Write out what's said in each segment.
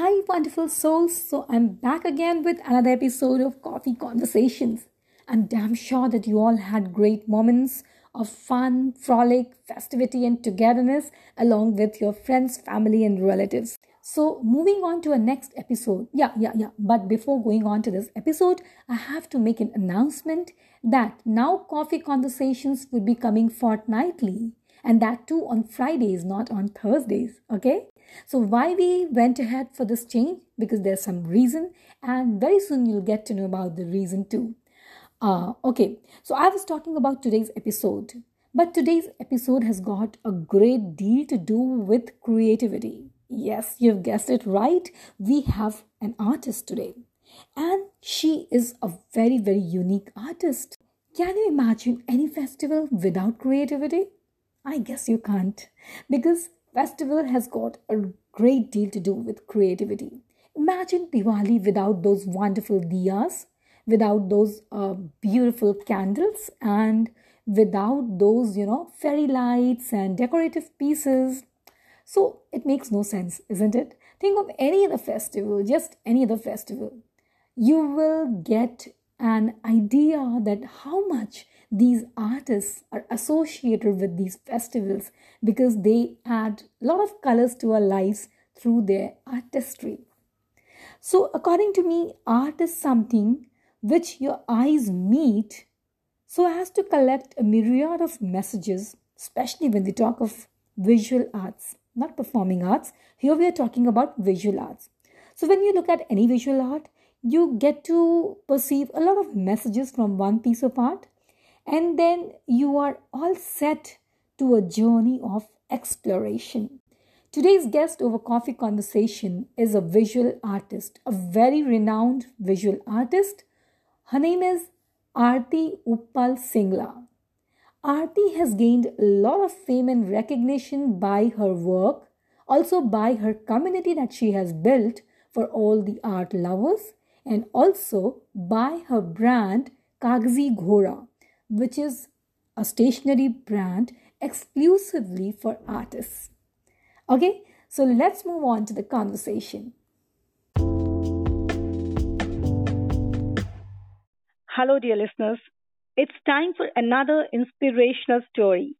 Hi, wonderful souls. So, I'm back again with another episode of Coffee Conversations. I'm damn sure that you all had great moments of fun, frolic, festivity, and togetherness along with your friends, family, and relatives. So, moving on to our next episode. Yeah, yeah, yeah. But before going on to this episode, I have to make an announcement that now Coffee Conversations will be coming fortnightly and that too on Fridays, not on Thursdays. Okay. So, why we went ahead for this change? Because there's some reason, and very soon you'll get to know about the reason too. Uh, okay, so I was talking about today's episode, but today's episode has got a great deal to do with creativity. Yes, you've guessed it right. We have an artist today, and she is a very, very unique artist. Can you imagine any festival without creativity? I guess you can't because festival has got a great deal to do with creativity. Imagine Diwali without those wonderful diyas, without those uh, beautiful candles, and without those, you know, fairy lights and decorative pieces. So it makes no sense, isn't it? Think of any other festival, just any other festival. You will get an idea that how much these artists are associated with these festivals because they add a lot of colors to our lives through their artistry. So, according to me, art is something which your eyes meet so as to collect a myriad of messages, especially when we talk of visual arts, not performing arts. Here we are talking about visual arts. So, when you look at any visual art, you get to perceive a lot of messages from one piece of art and then you are all set to a journey of exploration. Today's guest over coffee conversation is a visual artist, a very renowned visual artist. Her name is Aarti Uppal Singla. Aarti has gained a lot of fame and recognition by her work, also by her community that she has built for all the art lovers, and also by her brand Kaagazi Ghoda which is a stationery brand exclusively for artists. Okay, so let's move on to the conversation. Hello, dear listeners. It's time for another inspirational story.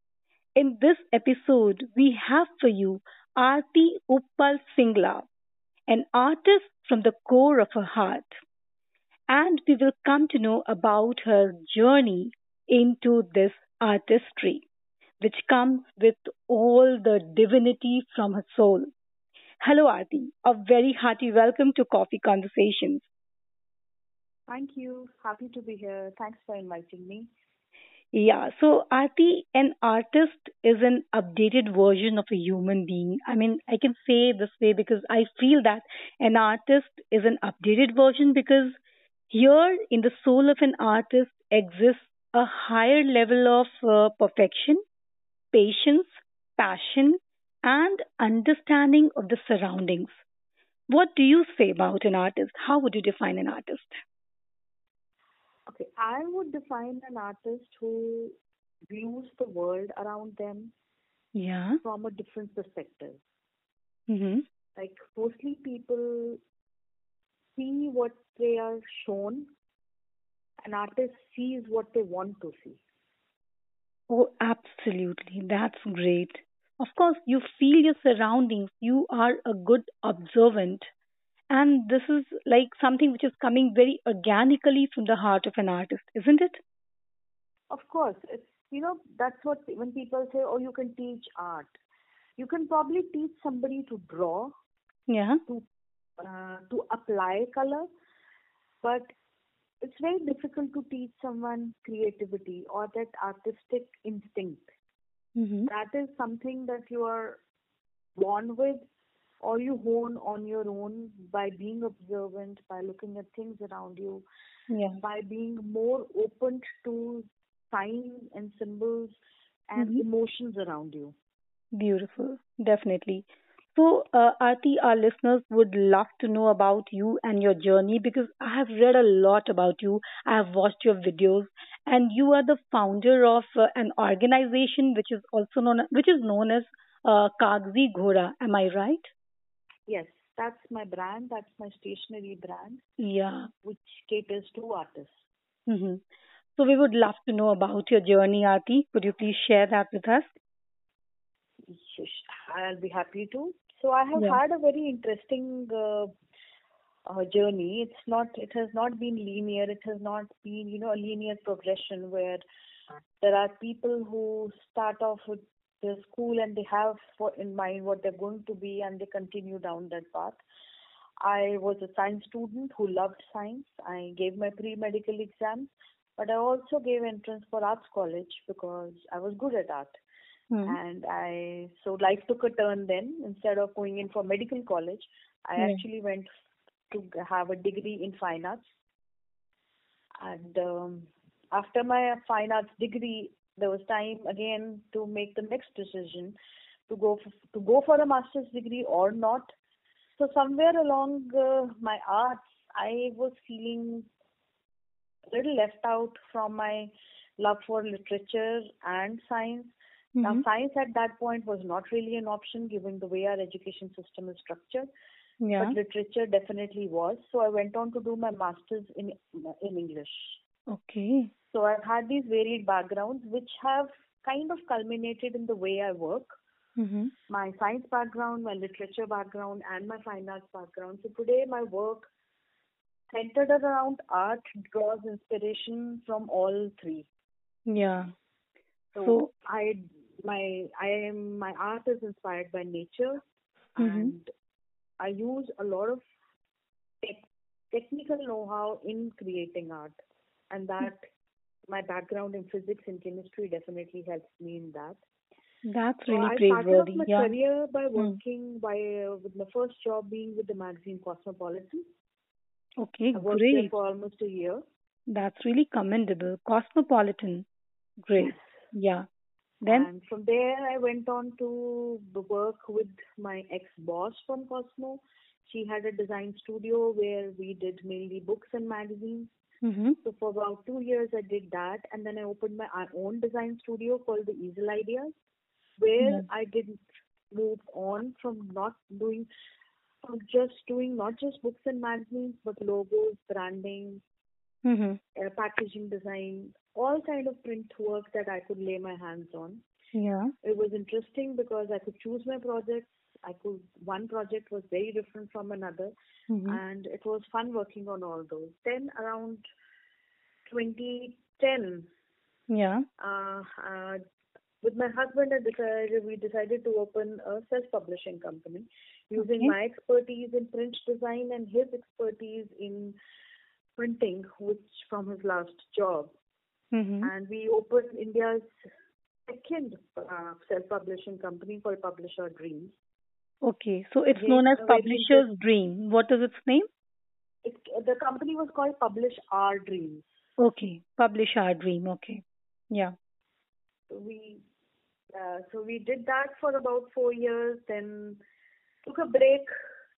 In this episode, we have for you Aarti Uppal Singla, an artist from the core of her heart. And we will come to know about her journey into this artistry, which comes with all the divinity from her soul. Hello, Aarti. A very hearty welcome to Coffee Conversations. Thank you. Happy to be here. Thanks for inviting me. Yeah, so Aarti, an artist is an updated version of a human being. I mean, I can say this way because I feel that an artist is an updated version because here in the soul of an artist exists a higher level of uh, perfection, patience, passion, and understanding of the surroundings. What do you say about an artist? How would you define an artist? Okay, I would define an artist who views the world around them yeah. from a different perspective. Mm-hmm. Like, mostly people see what they are shown an artist sees what they want to see. Oh, absolutely. That's great. Of course, you feel your surroundings. You are a good observant. And this is like something which is coming very organically from the heart of an artist, isn't it? Of course. It's, you know, that's what when people say, oh, you can teach art. You can probably teach somebody to draw, yeah, to uh, to apply color, but it's very difficult to teach someone creativity or that artistic instinct. Mm-hmm. That is something that you are born with or you hone on your own by being observant, by looking at things around you, yeah. by being more open to signs and symbols and mm-hmm. emotions around you. Beautiful, definitely. So, uh, Aarti, our listeners would love to know about you and your journey because I have read a lot about you. I have watched your videos, and you are the founder of uh, an organization which is also known which is known as uh, Kaagazi Ghoda. Am I right? Yes, that's my brand. That's my stationery brand, Yeah. which caters to artists. hmm So we would love to know about your journey, Aarti. Could you please share that with us? I'll be happy to. So I have Yeah. had a very interesting uh, uh, journey. It's not. It has not been linear. It has not been, you know, a linear progression where there are people who start off with the school and they have for in mind what they're going to be and they continue down that path. I was a science student who loved science. I gave my pre-medical exams, but I also gave entrance for arts college because I was good at art. Hmm. And I so life took a turn then. Instead of going in for medical college, I Yeah. actually went to have a degree in fine arts. And um, after my fine arts degree, there was time again to make the next decision to go for, to go for a master's degree or not. So somewhere along uh, my arts, I was feeling a little left out from my love for literature and science. Now, Mhm. science at that point was not really an option given the way our education system is structured, Yeah. but literature definitely was. So I went on to do my master's in in English. Okay. So I've had these varied backgrounds which have kind of culminated in the way I work. Mm-hmm. My science background, my literature background, and my fine arts background. So today my work centered around art draws inspiration from all three. Yeah. So, So- I my I am my art is inspired by nature Mhm. and I use a lot of tech, technical know-how in creating art and that my background in physics and chemistry definitely helps me in that. That's really So I started my Yeah. career by Hmm. working by uh, with my first job being with the magazine Cosmopolitan. Okay. I worked there for almost a year. That's really commendable. Cosmopolitan. Great. Yeah. Then. And from there, I went on to work with my ex-boss from Cosmo. She had a design studio where we did mainly books and magazines. hmm So for about two years, I did that, and then I opened my own design studio called the Easel Ideas, where Yeah. I did move on from not doing, from just doing not just books and magazines, but logos, branding, hmm uh, packaging design, all kind of print work that I could lay my hands on. Yeah. It was interesting because I could choose my projects. I could one project was very different from another, hmm and it was fun working on all those. Then around 2010, Yeah. uh, uh, with my husband, I decided we decided to open a self-publishing company using Okay. my expertise in print design and his expertise in printing, which from his last job. Hmm And we opened India's second uh, self-publishing company called Publisher Dreams. Okay. So it's Yes, known as Publisher's Dream. What is its name? It, the company was called Publish Our Dreams. Okay. Publish Our Dream. Okay. Yeah. So we uh, so we did that for about four years. Then took a break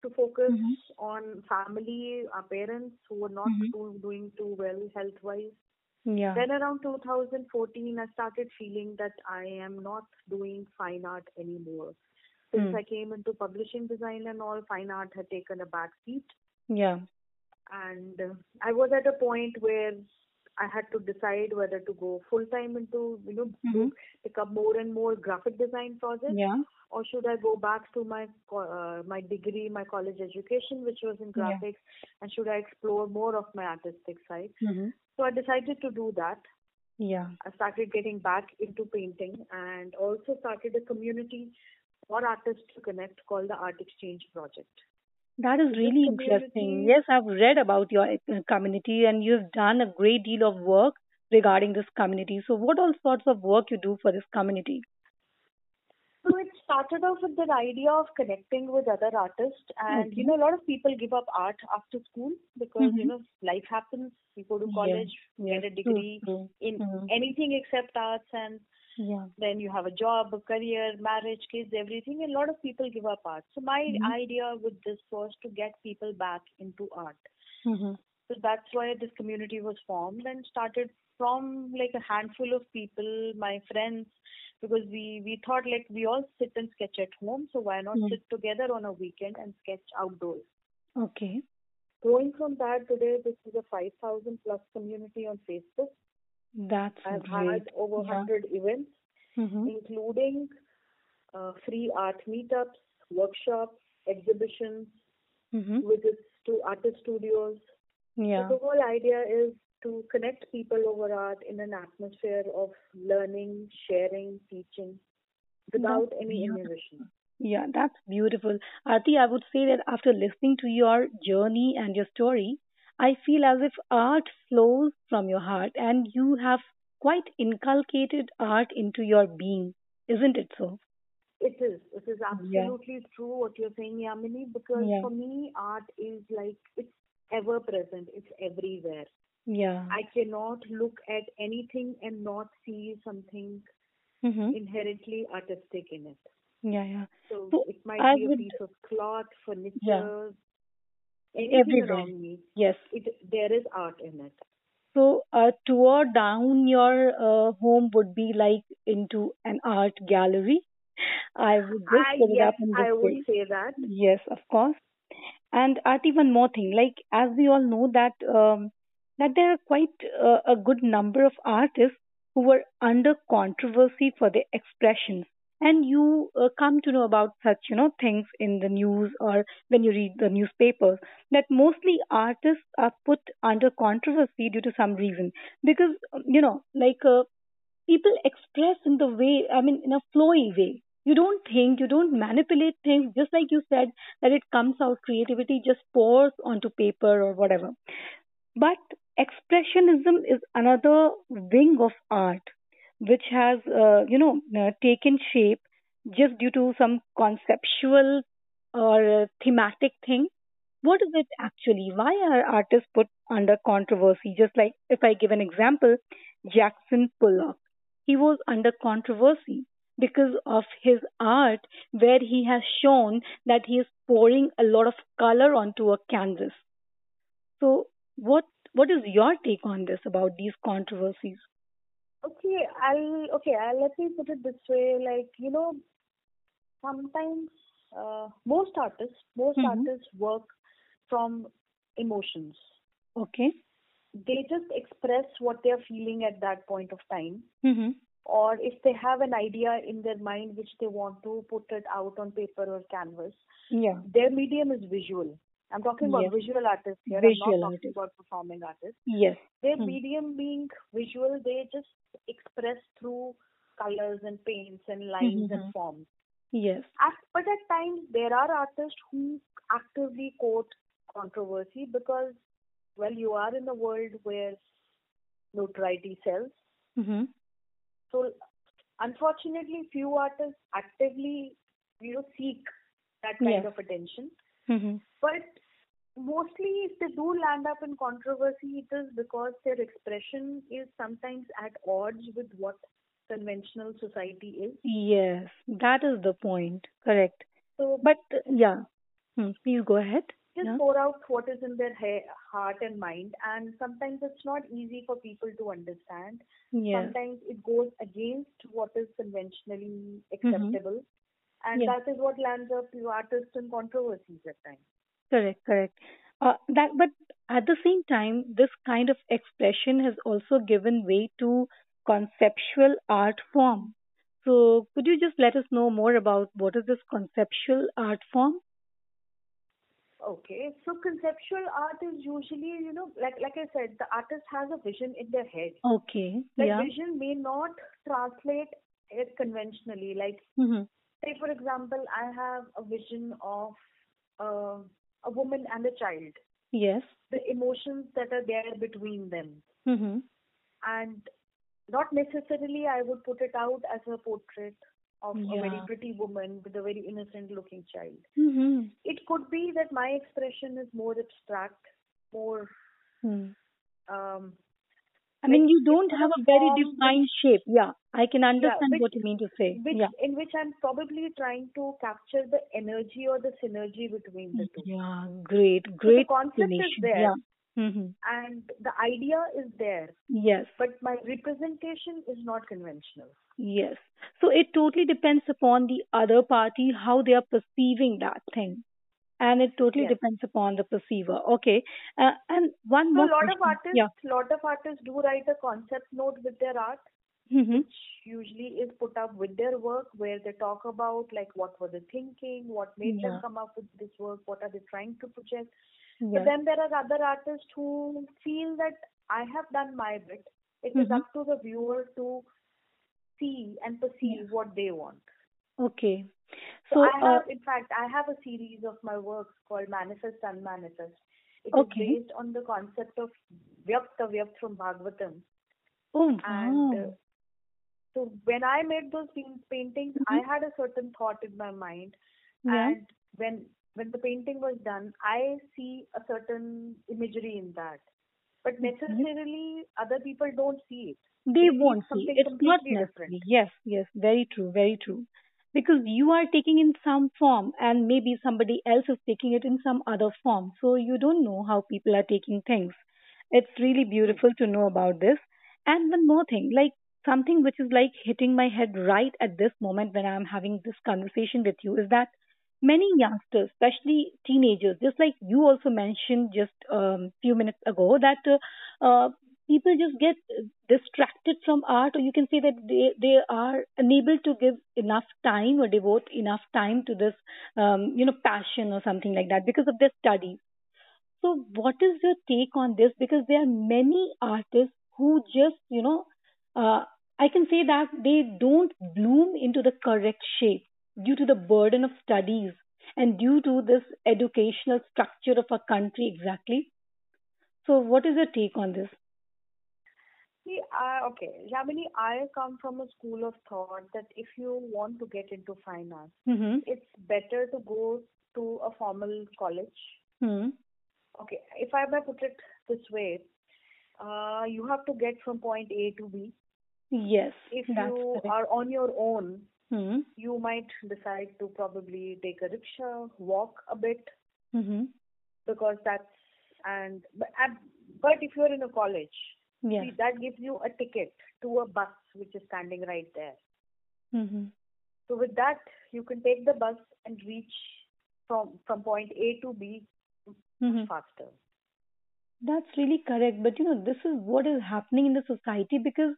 to focus Mhm. on family, our parents who were not Mhm. do, doing too well health wise. Yeah. Then around 2014, I started feeling that I am not doing fine art anymore. Since Hmm. I came into publishing design and all, fine art had taken a back seat. Yeah. And uh, I was at a point where I had to decide whether to go full time into, you know, Mhm. pick up more and more graphic design projects, Yeah. or should I go back to my uh, my degree, my college education, which was in Yeah. graphics, and should I explore more of my artistic side? hmm So I decided to do that. Yeah. I started getting back into painting and also started a community for artists to connect called the Art Exchange Project. That is really interesting. Yes, I've read about your uh, community and you've done a great deal of work regarding this community. So, what all sorts of work you do for this community? Started off with the idea of connecting with other artists, and you know, a lot of people give up art after school because you Mhm. know life happens. You go to college, yes, get a degree in Mhm. anything except arts, and Yeah. then you have a job, a career, marriage, kids, everything. And a lot of people give up art. So my Mhm. idea with this was to get people back into art. hmm So that's why this community was formed and started from like a handful of people, my friends. Because we we thought like we all sit and sketch at home, so why not Mm. sit together on a weekend and sketch outdoors? Okay. Growing from that today, this is a 5,000 plus community on Facebook. That's I've great. had over Yeah. 100 events, Mm-hmm. including uh, free art meetups, workshops, exhibitions, Mm-hmm. visits to artist studios. Yeah. So the whole idea is to connect people over art in an atmosphere of learning, sharing, teaching, without That's any beautiful. inhibition. Yeah, that's beautiful. Aarti, I would say that after listening to your journey and your story, I feel as if art flows from your heart and you have quite inculcated art into your being, isn't it so? It is. It is Yeah. absolutely true what you're saying, Yamini, because Yeah. for me, art is like, it's ever present, it's everywhere. Yeah. I cannot look at anything and not see something Mm-hmm. inherently artistic in it. Yeah, yeah. So So it might I be a piece of cloth, furniture, anything Everywhere. around me. Yes. It there is art in it. So a tour down your uh, home would be like into an art gallery. I would just I put it yes, up in this I would say that. Yes, of course. And Aarti, one more thing, like as we all know that um, that there are quite uh, a good number of artists who were under controversy for their expressions, and you uh, come to know about such you know things in the news or when you read the newspapers that mostly artists are put under controversy due to some reason because um, you know like uh, people express in the way, I mean, in a flowy way. You don't think, you don't manipulate things, just like you said, that it comes out, creativity just pours onto paper or whatever. But expressionism is another wing of art which has, uh, you know, uh, taken shape just due to some conceptual or uh, thematic thing. What is it actually? Why are artists put under controversy? Just like if I give an example, Jackson Pollock he was under controversy because of his art where he has shown that he is pouring a lot of color onto a canvas so what what is your take on this about these controversies Okay, I'll okay. I'll, let me put it this way. Like you know, sometimes uh, most artists, most Mhm. artists work from emotions. okay They just express what they are feeling at that point of time. mhm or if they have an idea in their mind which they want to put it out on paper or canvas, yeah their medium is visual. I'm talking about Yes. visual artists here. Visual I'm not talking artists. about performing artists. yes Their Hmm. medium being visual, they just express through colors and paints and lines Mhm. and forms. yes At, but at times there are artists who actively quote controversy because, well, you are in a world where notoriety sells. mhm So, unfortunately, few artists actively, you know, seek that kind Yes. of attention. mhm But mostly, if they do land up in controversy, it is because their expression is sometimes at odds with what conventional society is. yes that is the point correct So, but yeah hmm. please go ahead just yeah pour out what is in their he- heart and mind, and sometimes it's not easy for people to understand. yes Sometimes it goes against what is conventionally acceptable, and Yeah. that is what lands up artists in controversies at times. Correct, correct. Uh, that, but at the same time, this kind of expression has also given way to conceptual art form. So, could you just let us know more about what is this conceptual art form? Okay, so conceptual art is usually, you know, like like I said, the artist has a vision in their head. Okay, That yeah. vision may not translate it conventionally. Like, Mm-hmm. say for example, I have a vision of uh, a woman and a child. Yes. The emotions that are there between them, Mm-hmm. and not necessarily I would put it out as a portrait of a very pretty woman with a very innocent looking child. Mm-hmm. It could be that my expression is more abstract, more Hmm. um, I mean, you don't have a very defined shape. Yeah, I can understand which- what you mean to say. which Yeah. in which I'm probably trying to capture the energy or the synergy between the two. Yeah, great, So the great concept is there. Yeah. Mm-hmm. and the idea is there, Yes. but my representation is not conventional. Yes. So it totally depends upon the other party, how they are perceiving that thing. And it totally Yes. depends upon the perceiver. Okay. Uh, and one So a more lot of artists, Yeah. lot of artists do write a concept note with their art, Mm-hmm. which usually is put up with their work, where they talk about like what were they thinking, what made Yeah. them come up with this work, what are they trying to project. Yes. But then there are other artists who feel that I have done my bit. It is Mhm. up to the viewer to see and perceive what they want. Okay. So, I uh, have, in fact, I have a series of my works called Manifest Unmanifest. It is Okay. based on the concept of Vyakta Vyakt from Bhagavatam. oh, And uh, so when I made those pain- paintings, Mhm. I had a certain thought in my mind. Yeah. And when when the painting was done, I see a certain imagery in that. But necessarily, other people don't see it. They They won't see. It's not necessary. different. Yes, yes, very true, very true. Because you are taking in some form and maybe somebody else is taking it in some other form. So you don't know how people are taking things. It's really beautiful to know about this. And one more thing, like something which is like hitting my head right at this moment when I'm having this conversation with you is that many youngsters, especially teenagers, just like you also mentioned just a um, few minutes ago, that uh, uh, people just get distracted from art, or you can say that they they are unable to give enough time or devote enough time to this, um, you know, passion or something like that because of their studies. So, what is your take on this? Because there are many artists who just, you know, uh, I can say that they don't bloom into the correct shape due to the burden of studies and due to this educational structure of our country exactly. So, what is your take on this? See, I, okay, Yamini, I come from a school of thought that if you want to get into finance, Mm-hmm. it's better to go to a formal college. Hmm. Okay, if I may put it this way, uh, you have to get from point A to B. Yes, If you correct. are on your own, Hmm. you might decide to probably take a rickshaw, walk a bit, Mm-hmm. because that's and but, but if you're in a college, Yes. see, that gives you a ticket to a bus which is standing right there. Mm-hmm. So with that, you can take the bus and reach from from point A to B Mm-hmm. faster. That's really correct. But you know, this is what is happening in the society because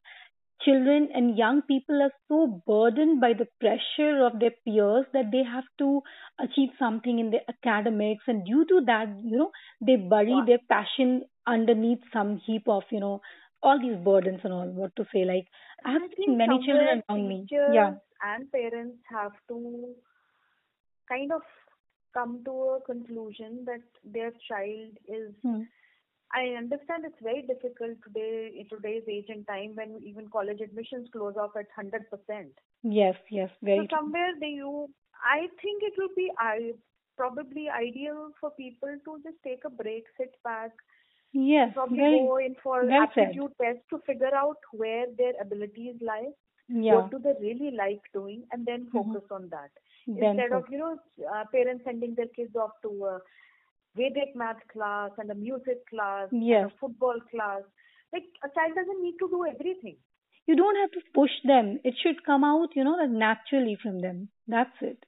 children and young people are so burdened by the pressure of their peers that they have to achieve something in their academics, and due to that, you know, they bury Wow. their passion underneath some heap of, you know, all these burdens and all. What to say? Like I have I seen many children around me. Yeah. and parents have to kind of come to a conclusion that their child is. Hmm. I understand it's very difficult today in today's age and time when even college admissions close off at hundred percent. Yes. Yes. So Very true. somewhere they you, I think it will be I probably ideal for people to just take a break, sit back, Yes. probably Very. go in for well said. aptitude tests to figure out where their abilities lie, Yeah. what do they really like doing, and then Mhm. focus on that. Then Instead of you know uh, parents sending their kids off to a Vedic math class and a music class Yes. and a football class, like a child doesn't need to do everything. you don't have to push them. It should come out you know naturally from them. That's it.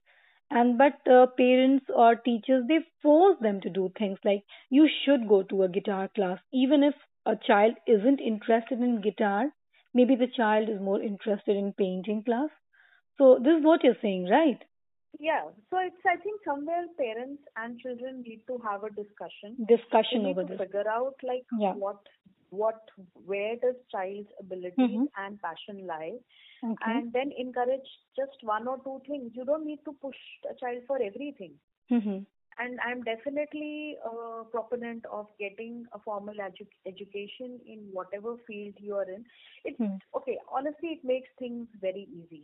And but uh, parents or teachers they force them to do things. Like you should go to a guitar class. Even if a child isn't interested in guitar maybe the child is more interested in painting class. So this is what you're saying right Yeah, so it's I think somewhere parents and children need to have a discussion. Discussion They discussion need over to this figure out like Yeah. what what where does child's abilities Mhm. and passion lie okay and then encourage just one or two things you don't need to push a child for everything mm-hmm. and i'm definitely a proponent of getting a formal edu- education in whatever field you are in it's Hmm. okay honestly it makes things very easy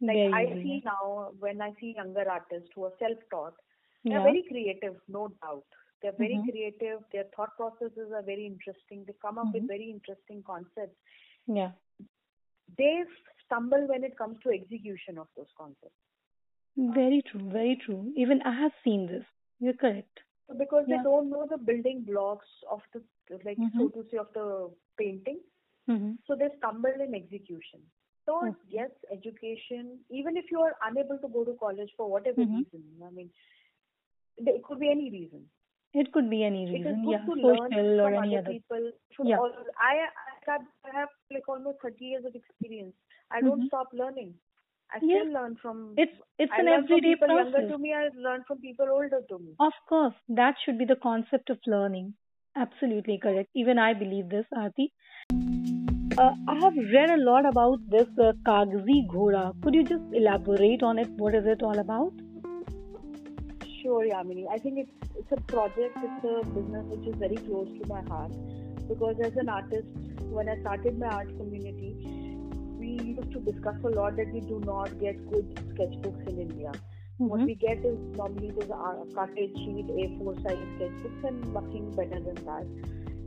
like Very i see now when i see younger artists who are self taught they're yeah. very creative no doubt. They're very Mhm. creative. Their thought processes are very interesting. They come up with Mhm. very interesting concepts. Yeah. They stumble when it comes to execution of those concepts. Very true very true. Even i have seen this. You're correct. Because Yeah. they don't know the building blocks of the like so Mhm. to say of the painting. Mm-hmm. so they stumble in execution so yes education even if you are unable to go to college for whatever Mhm. reason i mean it could be any reason It could be any reason, yeah, social or any other people Yeah. I, I have like almost 30 years of experience i don't Mhm. stop learning i still learn from It's it's I an learn from everyday people younger process. to me i learn from people older to me Of course, that should be the concept of learning. Absolutely correct. Even I believe this, Aarti. Uh, I have read a lot about this uh, Kaagazi Ghoda. Could you just elaborate on it? What is it all about? Sure, Yamini. I think it's it's a project, it's a business which is very close to my heart because as an artist, when I started my art community, we used to discuss a lot that we do not get good sketchbooks in India. What Mhm. we get is normally those cartridge sheet A4 size sketchbooks and nothing better than that.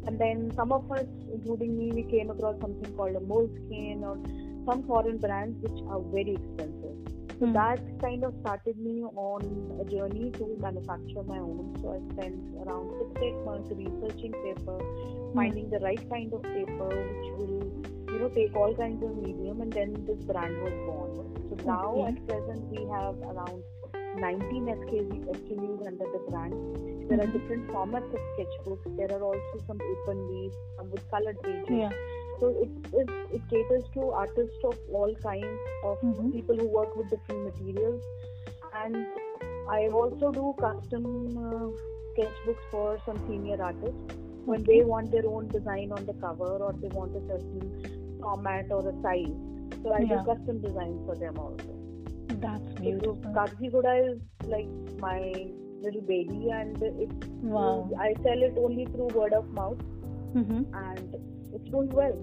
And then some of us, including me, we came across something called a Moleskine or some foreign brands which are very expensive. So Mm. that kind of started me on a journey to manufacture my own. So I spent around six, eight months researching paper, finding the right kind of paper which will, you know, take all kinds of medium, and then this brand was born. So now Okay. at present we have around 19 SKU, SKUs under the brand. There are different formats of sketchbooks. There are also some open leaf, some with colored pages. Yeah. So it, it it caters to artists of all kinds of Mhm. people who work with different materials, and I also do custom uh, sketchbooks for some senior artists when they want their own design on the cover or they want a certain format or a size. So I Yeah. do custom designs for them also. That's So beautiful. Kaagazi is like my little baby, and it's Wow. I sell it only through word of mouth, hmm and it's doing well.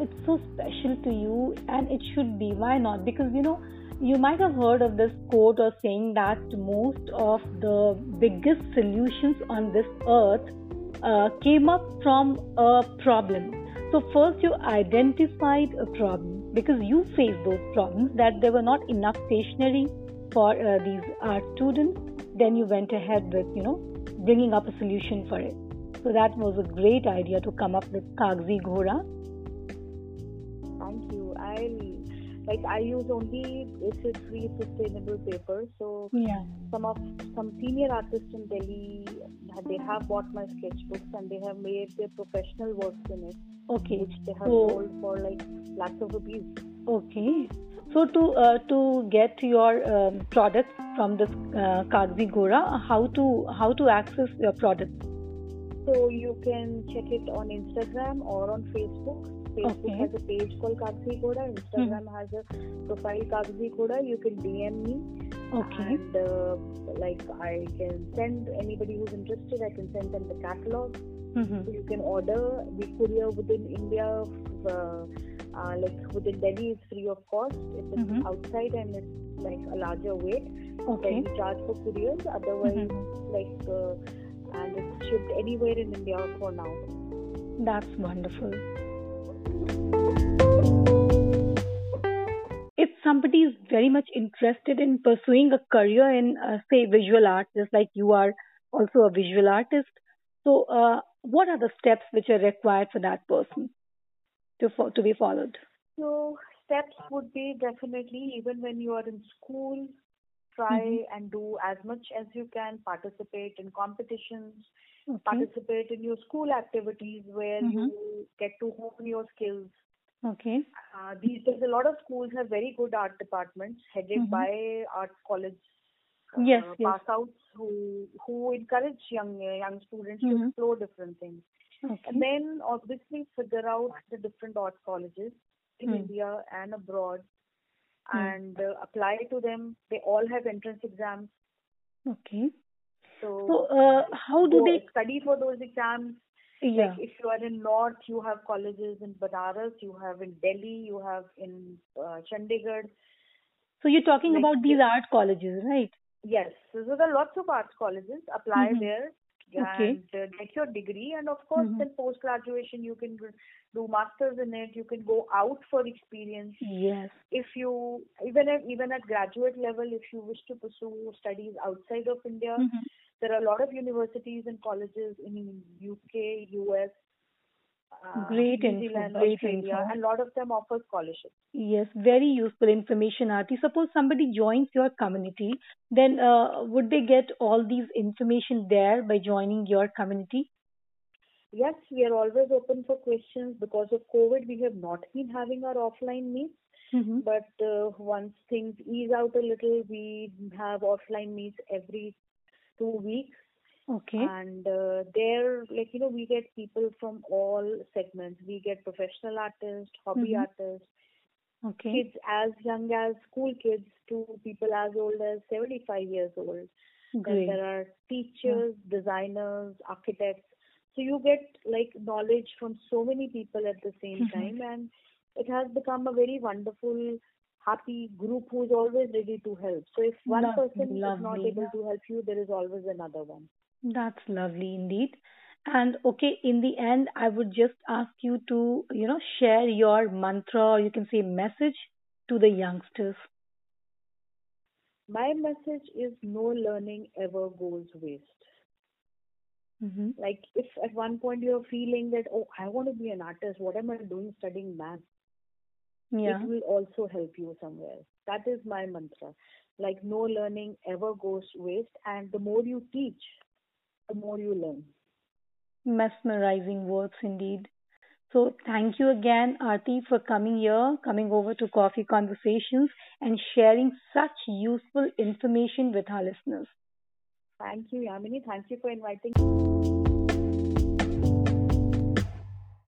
It's so special to you, and it should be. Why not? Because you know, you might have heard of this quote or saying that most of the biggest solutions on this earth uh, came up from a problem. So, first you identified a problem because you faced those problems that there were not enough stationery for uh, these art students. Then you went ahead with, you know, bringing up a solution for it. So, that was a great idea to come up with Kaagazi Ghoda. Thank you. I'll like I use only acid free sustainable paper. So Yeah. some of some senior artists in Delhi they have bought my sketchbooks and they have made their professional works in it, Okay. which they have So- sold for like lakhs of rupees. Okay. So to uh, to get your um, products from this uh, Kaagazi Ghoda, how to how to access your products? So you can check it on Instagram or on Facebook. Facebook Okay. has a page called Kaagazi Ghoda. Instagram has a profile Kaagazi Ghoda. You can DM me. Okay. And uh, like I can send anybody who's interested. I can send them the catalog. Mm-hmm. So you can order. We courier within India. Uh, uh, like within Delhi, it's free of cost. If it's Mhm. outside and it's like a larger weight, Okay. then we charge for couriers. Otherwise, Mhm. like uh, and it's shipped anywhere in India for now. That's wonderful. If somebody is very much interested in pursuing a career in, uh, say, visual art, just like you are also a visual artist, so uh, what are the steps which are required for that person to fo- to be followed? So steps would be definitely even when you are in school, try Mhm. and do as much as you can. Participate in competitions. Okay. Participate in your school activities where Mhm. you get to hone your skills. Okay. Uh, these days, a lot of schools have very good art departments headed Mhm. by art college uh, Yes, yes. pass outs who who encourage young young students Mhm. to explore different things. Okay. And then obviously figure out the different art colleges in Hmm. India and abroad Hmm. and uh, apply to them. They all have entrance exams. Okay. So, So, uh, how do they? study for those exams? Yeah. Like if you are in North, you have colleges in Banaras, you have in Delhi, you have in uh, Chandigarh. So you're talking like about these art colleges, right? Yes, so there are lots of art colleges. Apply Mhm. there Okay. and uh, get your degree. And of course, Mhm. then post graduation, you can do masters in it. You can go out for experience. Yes. if you even at even at graduate level if you wish to pursue studies outside of india Mhm. There are a lot of universities and colleges in UK, US, uh, Great New Zealand, great Australia, info. and a lot of them offer scholarships. Yes, very useful information, Aarti. Suppose somebody joins your community, then uh, would they get all these information there by joining your community? Yes, we are always open for questions. Because of COVID, we have not been having our offline meets. Mm-hmm. But uh, once things ease out a little, we have offline meets every two weeks. Okay. And uh, there, like, you know, we get people from all segments. We get professional artists, hobby Mhm. artists, Okay. kids as young as school kids to people as old as 75 years old. Then Great. there are teachers, designers, architects. So you get like knowledge from so many people at the same Mhm. time, and it has become a very wonderful, happy group who is always ready to help. So if one Lovely, person is not able to help you, there is always another one. That's lovely indeed. And okay, in the end, I would just ask you to, you know, share your mantra or you can say message to the youngsters. My message is no learning ever goes waste. Mm-hmm. Like if at one point you're feeling that, oh, I want to be an artist, what am I doing studying math? Yeah. it will also help you somewhere. That is my mantra. Like no learning ever goes waste, and the more you teach, the more you learn. Mesmerizing words indeed. So thank you again, Aarti, for coming here, coming over to Coffee Conversations and sharing such useful information with our listeners. Thank you, Yamini. Thank you for inviting.